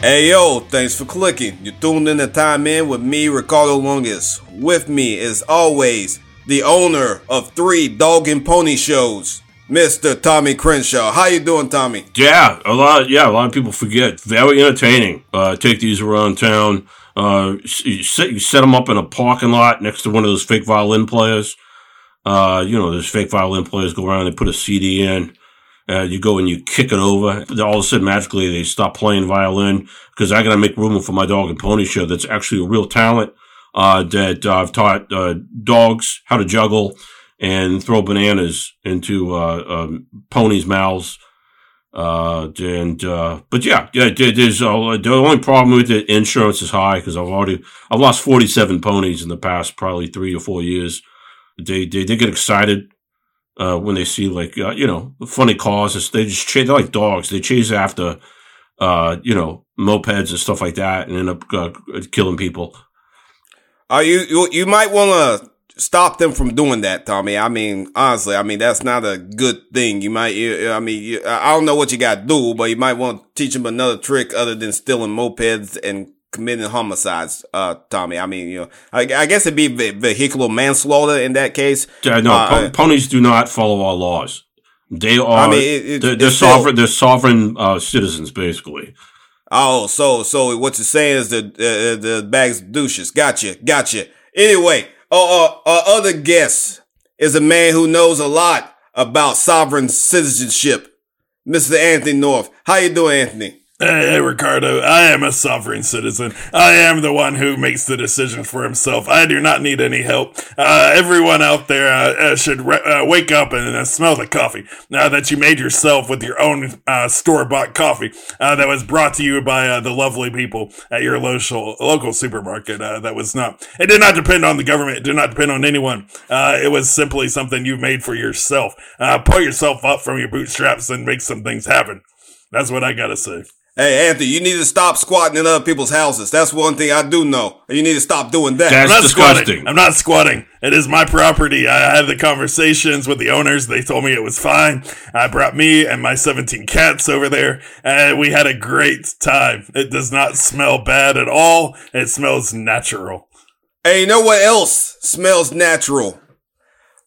Hey yo, thanks for clicking. You tuned in to Time In with me, Ricardo Longus. With me, as always, the owner of three dog and pony shows, Mr. Tommy Crenshaw. How you doing, Tommy? Yeah, a lot. Yeah, a lot of people forget. Very entertaining. Uh, take these around town. Uh, you set, you set them up in a parking lot next to one of those fake violin players. Uh, you know, those fake violin players go around. They put a CD in. Uh, you go and you kick it over. All of a sudden, magically, they stop playing violin because I got to make room for my dog and pony show. That's actually a real talent. Uh, that uh, I've taught uh, dogs how to juggle and throw bananas into uh, um, ponies' mouths. And but yeah, yeah. There's the only problem with it. Insurance is high because I've already I've lost 47 ponies in the past probably three or four years. They they, they get excited uh, when they see like uh, you know funny cars. They just chase. They're like dogs. They chase after uh, you know mopeds and stuff like that, and end up uh, killing people. Are you, you you might want to stop them from doing that, Tommy. I mean, honestly, I mean that's not a good thing. You might, I mean, I don't know what you got to do, but you might want to teach them another trick other than stealing mopeds and committing homicides, uh, Tommy. I mean, you know, I, I guess it'd be vehicular manslaughter in that case. Yeah, no, uh, ponies do not follow our laws. They are, I mean, it, it, they're, they're sovereign, they're sovereign, uh, citizens, basically. Oh, so, so what you're saying is the, uh, the bags douches. Gotcha, gotcha. Anyway, uh, uh, our other guest is a man who knows a lot about sovereign citizenship. Mr. Anthony North. How you doing, Anthony? Hey, hey, Ricardo, I am a sovereign citizen. I am the one who makes the decision for himself. I do not need any help. Uh, everyone out there uh, uh should re- uh, wake up and uh, smell the coffee that you made yourself with your own uh, store bought coffee that was brought to you by the lovely people at your local local supermarket. that was not. It did not depend on the government. It did not depend on anyone. it was simply something you made for yourself. pull yourself up from your bootstraps and make some things happen. That's what I gotta say. Hey, Anthony, you need to stop squatting in other people's houses. That's one thing I do know. You need to stop doing that. That's I'm not disgusting. Squatting. I'm not squatting. It is my property. I had the conversations with the owners. They told me it was fine. I brought me and my 17 cats over there and we had a great time. It does not smell bad at all. It smells natural. Hey, you know what else smells natural?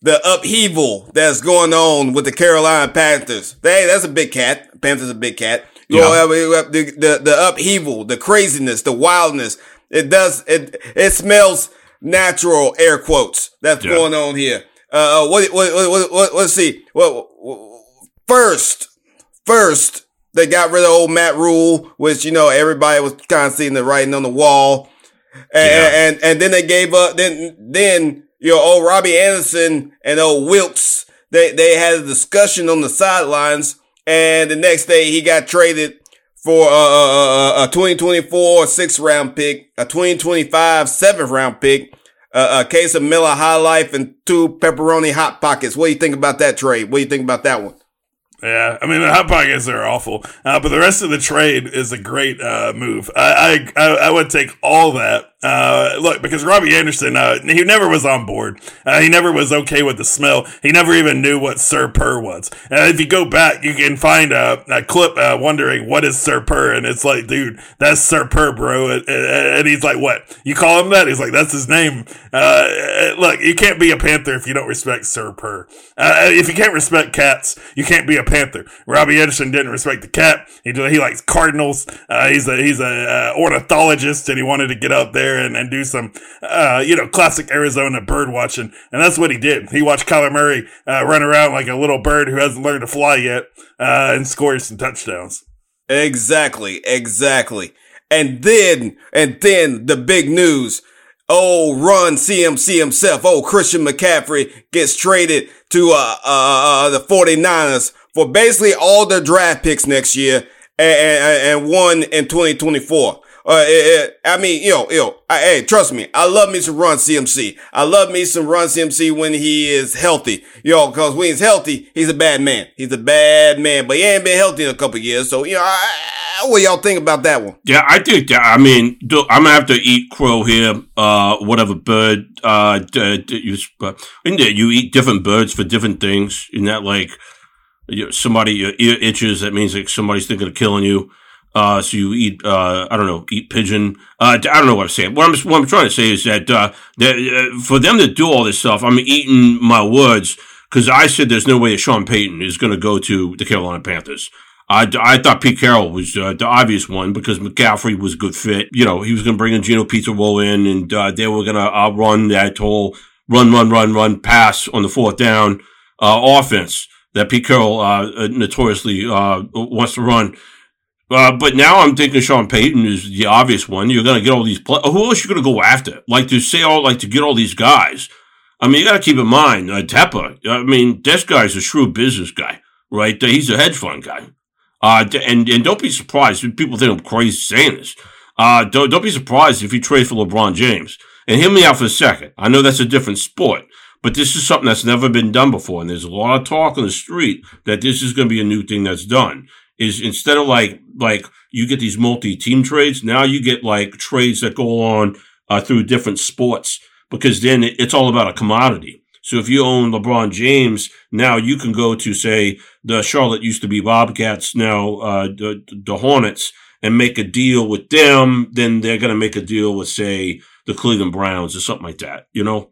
The upheaval that's going on with the Carolina Panthers. Hey, that's a big cat. Panthers a big cat. Yeah. the, the, the upheaval, the craziness, the wildness. It does, it, it smells natural, air quotes, that's yeah. going on here. Uh, uh what, what, what, what, let's see. Well, first, first, they got rid of old Matt Rhule, which, you know, everybody was kind of seeing the writing on the wall. And, yeah. and, and then they gave up, then, then, you know, old Robbie Anderson and old Wilks, they, they had a discussion on the sidelines and the next day he got traded for a, a, a 2024 sixth round pick, a 2025 seventh round pick, a case of Miller High Life, and two pepperoni hot pockets. What do you think about that trade? What do you think about that one? Yeah, I mean the hot pockets are awful, uh, but the rest of the trade is a great uh, move. I, I I would take all that uh, look, because Robbie Anderson, uh, he never was on board. Uh, he never was okay with the smell. He never even knew what Sir Purr was. And if you go back, you can find a, a clip uh, wondering what is Sir Purr, and it's like, dude, that's Sir Purr, bro. And, and, he's like, what? You call him that? He's like, that's his name. Uh, look, you can't be a Panther if you don't respect Sir Purr. Uh, if you can't respect cats, you can't be a Panther. Robbie Anderson didn't respect the cat. He he likes cardinals. he's a he's a ornithologist, and he wanted to get out there there and, and do some, uh, you know, classic Arizona bird watching. And that's what he did. He watched Kyler Murray uh, run around like a little bird who hasn't learned to fly yet uh, and score some touchdowns. Exactly, exactly. And then, and then the big news. Oh, run CMC himself. Oh, Christian McCaffrey gets traded to uh, uh, uh, the 49ers for basically all their draft picks next year and, and, and one in 2024. Uh, it, it, I mean, you know, I, hey, trust me, I love me some Run CMC. I love me some Run CMC when he is healthy, you know, cause when he's healthy, he's a bad man. He's a bad man, but he ain't been healthy in a couple years. So, you know, I, what y'all think about that one? Yeah, I think that, I mean, I'm gonna have to eat crow here, uh, whatever bird, uh, you, in there, you eat different birds for different things. In that, like, somebody, your ear itches, that means like somebody's thinking of killing you. Uh, so you eat, uh, I don't know, eat pigeon. Uh, I don't know what I'm saying. What I'm, what I'm trying to say is that, uh, that uh, for them to do all this stuff, I'm eating my words because I said there's no way that Sean Payton is going to go to the Carolina Panthers. I, I thought Pete Carroll was uh, the obvious one because McCaffrey was a good fit. You know, he was going to bring in Gino Pizarro in and they were going to run that whole run, run, run, run pass on the fourth down uh, offense that Pete Carroll uh, notoriously uh, wants to run. But now I'm thinking Sean Payton is the obvious one. You're going to get all these. Play- Who else you going to go after? Like to say all like to get all these guys. I mean, you got to keep in mind uh. I mean, this guy's a shrewd business guy, right? He's a hedge fund guy. Uh, and, and don't be surprised. if People think I'm crazy saying this. Uh, don't, don't be surprised if he trades for LeBron James. And hear me out for a second. I know that's a different sport, but this is something that's never been done before. And there's a lot of talk on the street that this is going to be a new thing that's done. Is instead of like, like you get these multi-team trades, now you get like trades that go on uh, through different sports because then it's all about a commodity. So if you own LeBron James, now you can go to say the Charlotte used to be Bobcats, now uh, the, the Hornets, and make a deal with them. Then they're going to make a deal with say the Cleveland Browns or something like that. You know.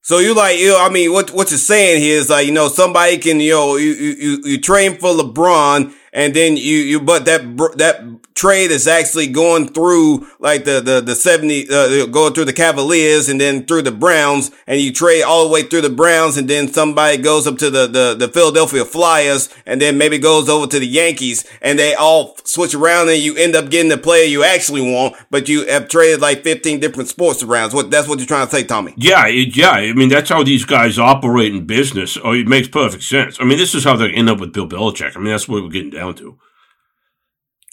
So you like you know, I mean what what you're saying here is like you know somebody can you know you you you train for LeBron and then you you but that that trade is actually going through like the the the 70 uh, going through the Cavaliers and then through the Browns and you trade all the way through the Browns and then somebody goes up to the the, the Philadelphia Flyers and then maybe goes over to the Yankees and they all switch around and you end up getting the player you actually want but you have traded like 15 different sports around. What that's what you're trying to say, Tommy? Yeah, it, yeah. I mean that's how these guys operate in business. Oh, it makes perfect sense. I mean this is how they end up with Bill Belichick. I mean that's what we're getting down to.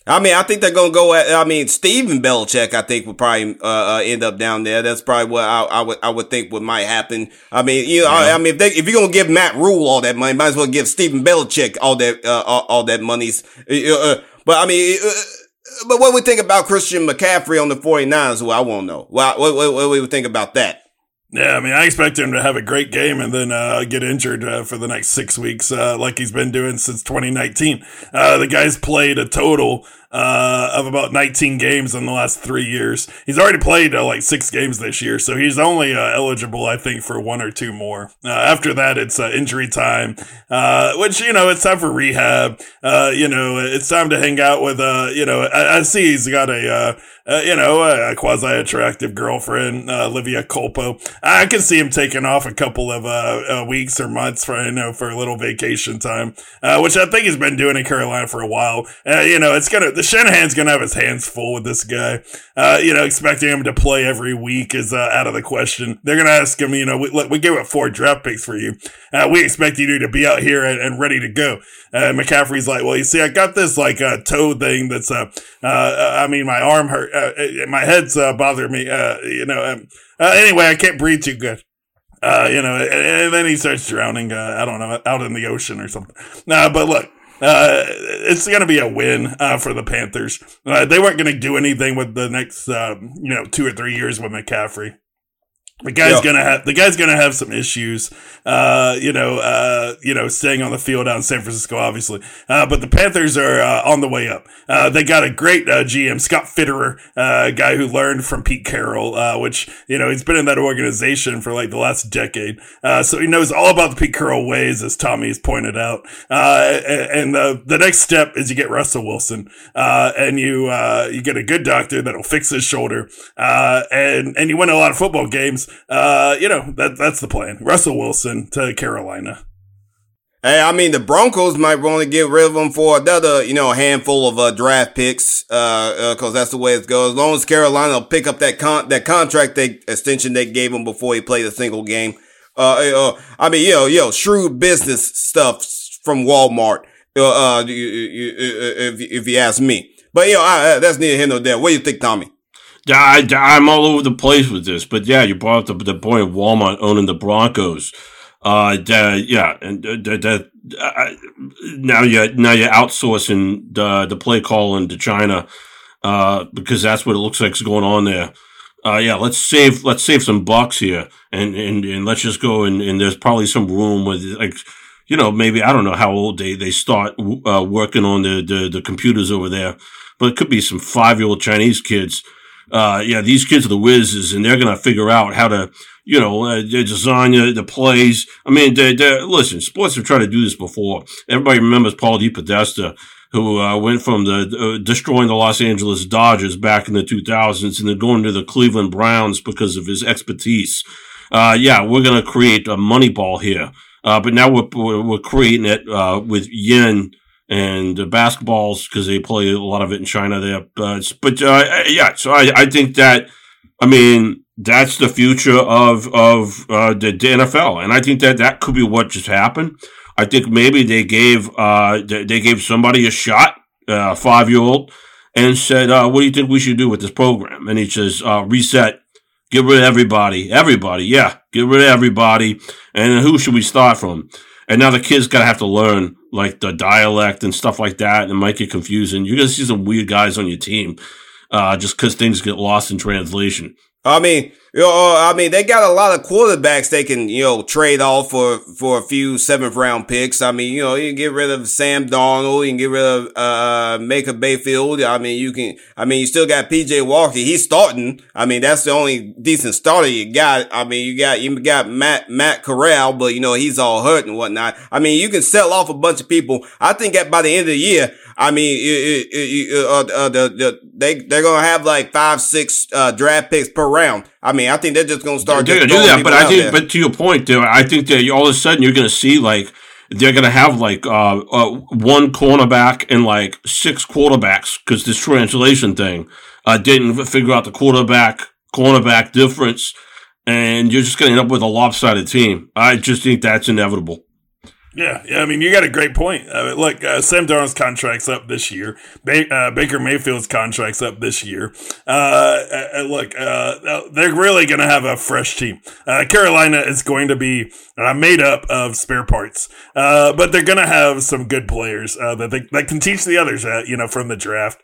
I mean, I think they're gonna go at. I mean, Steven Belichick, I think would probably uh, uh, end up down there. That's probably what I, I, would I would think what might happen. I mean, you know, yeah. I, I, mean, if, they, if you're gonna give Matt Rhule all that money, might as well give Steven Belichick all that uh, all, all, that monies. Uh, uh, but I mean, uh, but what we think about Christian McCaffrey on the 49ers? Well, I won't know. What what, what, what we think about that? Yeah, I mean, I expect him to have a great game and then uh, get injured uh, for the next six weeks, uh, like he's been doing since 2019. the guy's played a total uh, of about 19 games in the last three years. He's already played uh, like six games this year, so he's only uh, eligible, I think, for one or two more. Uh, after that, it's uh, injury time, uh, which you know it's time for rehab. you know, it's time to hang out with. you know, I, I see he's got a uh, you know, a, quasi attractive girlfriend, uh, Olivia Culpo. I can see him taking off a couple of uh, weeks or months for you know for a little vacation time, which I think he's been doing in Carolina for a while. You know, it's gonna Shanahan's gonna have his hands full with this guy. you know, expecting him to play every week is out of the question. They're gonna ask him, you know, we, look, we gave up four draft picks for you. we expect you to be out here and, and ready to go. And McCaffrey's like, well, you see, I got this like uh, toe thing that's, uh, uh, I mean, my arm hurt, uh, my head's uh, bothering me, uh, you know. Um, uh, anyway, I can't breathe too good. Uh, you know, and, and then he starts drowning, uh, I don't know, out in the ocean or something. Nah, but look, uh, it's going to be a win uh, for the Panthers. Uh, they weren't going to do anything with the next, um, you know, two or three years with McCaffrey. The guy's yeah. gonna have the guy's gonna have some issues, uh, you know, uh, you know, staying on the field out in San Francisco, obviously. Uh, but the Panthers are uh, on the way up. Uh, they got a great uh, GM, Scott Fitterer, a guy who learned from Pete Carroll, which you know he's been in that organization for like the last decade, so he knows all about the Pete Carroll ways, as Tommy has pointed out. and the the next step is you get Russell Wilson, and you you get a good doctor that'll fix his shoulder, and and you win a lot of football games uh, you know, that that's the plan. Russell Wilson to Carolina. Hey, I mean, the Broncos might want to get rid of him for another, you know, handful of uh, draft picks, uh, because uh, that's the way it goes. As long as Carolina will pick up that con- that contract they extension they gave him before he played a single game. Uh, uh I mean, yo, yo, shrewd business stuff from Walmart. Uh, uh if if you ask me, but you know, that's neither here nor there. What do you think, Tommy? I, I'm all over the place with this, but yeah, you brought up the, the point of Walmart owning the Broncos. Uh, yeah, and that uh, now you now you're outsourcing the the play calling to China, uh, because that's what it looks like is going on there. Uh, yeah, let's save let's save some bucks here, and and, and let's just go and, and there's probably some room with like, you know, maybe I don't know how old they they start uh, working on the, the the computers over there but it could be some five year old Chinese kids. Uh, yeah, these kids are the whizzes, and they're gonna figure out how to, you know, uh, design the, the plays. I mean, they, they, listen, sports have tried to do this before. Everybody remembers Paul DePodesta who uh, went from the uh, destroying the Los Angeles Dodgers back in the 2000s and then going to the Cleveland Browns because of his expertise. Uh, yeah, we're going to create a money ball here. Uh, but now we're, we're, creating it uh, with yen and the basketballs because they play a lot of it in China there. Uh, but yeah, so I, I think that, I mean, that's the future of of the, the NFL, and I think that that could be what just happened. I think maybe they gave uh, they gave somebody a shot, a uh, five year old, and said, uh, "What do you think we should do with this program?" And he says, uh, "Reset, get rid of everybody, everybody, yeah, get rid of everybody, and who should we start from?" And now the kids gotta have to learn like the dialect and stuff like that, and it might get confusing. You're gonna see some weird guys on your team, uh, just because things get lost in translation. I mean, you know, uh, I mean, they got a lot of quarterbacks they can, you know, trade off for, for a few seventh round picks. I mean, you know, you can get rid of Sam Darnold, you can get rid of, uh, Baker Mayfield. I mean, you can, I mean, you still got PJ Walker. He's starting. I mean, that's the only decent starter you got. I mean, you got, you got Matt, Matt Corral, but you know, he's all hurt and whatnot. I mean, you can sell off a bunch of people. I think at by the end of the year, I mean, it, it, it, uh, uh, the, the, they, they're going to have like five, six, uh, draft picks per round. I mean, I think they're just going to start. They're going to do that, but I think, there. but to your point, there, I think that all of a sudden you're going to see like, they're going to have like, uh, uh, one cornerback and like six quarterbacks because this translation thing, uh, didn't figure out the quarterback, cornerback difference. And you're just going to end up with a lopsided team. I just think that's inevitable. Yeah, yeah. I mean, you got a great point. Mean, look, uh, Sam Darnold's contract's up this year. Ba- uh, Baker Mayfield's contract's up this year. Uh, uh look, uh, they're really going to have a fresh team. Uh, Carolina is going to be made up of spare parts, but they're going to have some good players that they, that can teach the others, you know, from the draft.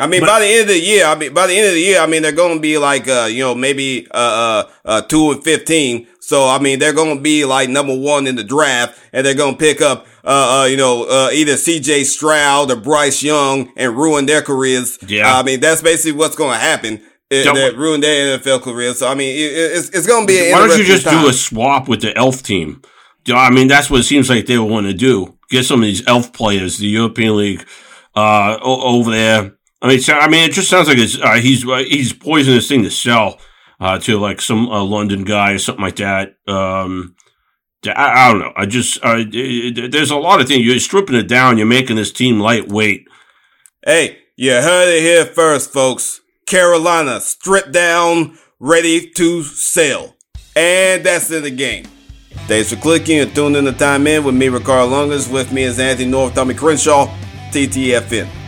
I mean, but, by the end of the year, I mean, by the end of the year, I mean, they're going to be like, uh, you know, maybe, uh, uh, uh, two and 15. So, I mean, they're going to be like number one in the draft and they're going to pick up, uh, uh, you know, uh, either CJ Stroud or Bryce Young and ruin their careers. Yeah. I mean, that's basically what's going to happen. It, that ruin their NFL career. So, I mean, it, it's, it's going to be Why don't you just time. do a swap with the elf team? I mean, that's what it seems like they want to do. Get some of these elf players, the European League, uh, over there I mean, I mean, it just sounds like it's, uh, he's uh, he's poisoning this thing to sell uh, to like some uh, London guy or something like that. Um, I, I, don't know. I just it, it, there's a lot of things. You're stripping it down. You're making this team lightweight. Hey, you heard it here first, folks. Carolina stripped down, ready to sell, and that's in the game. Thanks for clicking and tuning in time in with me, Ricardo Longas. With me is Anthony North, Tommy Crenshaw, TTFN.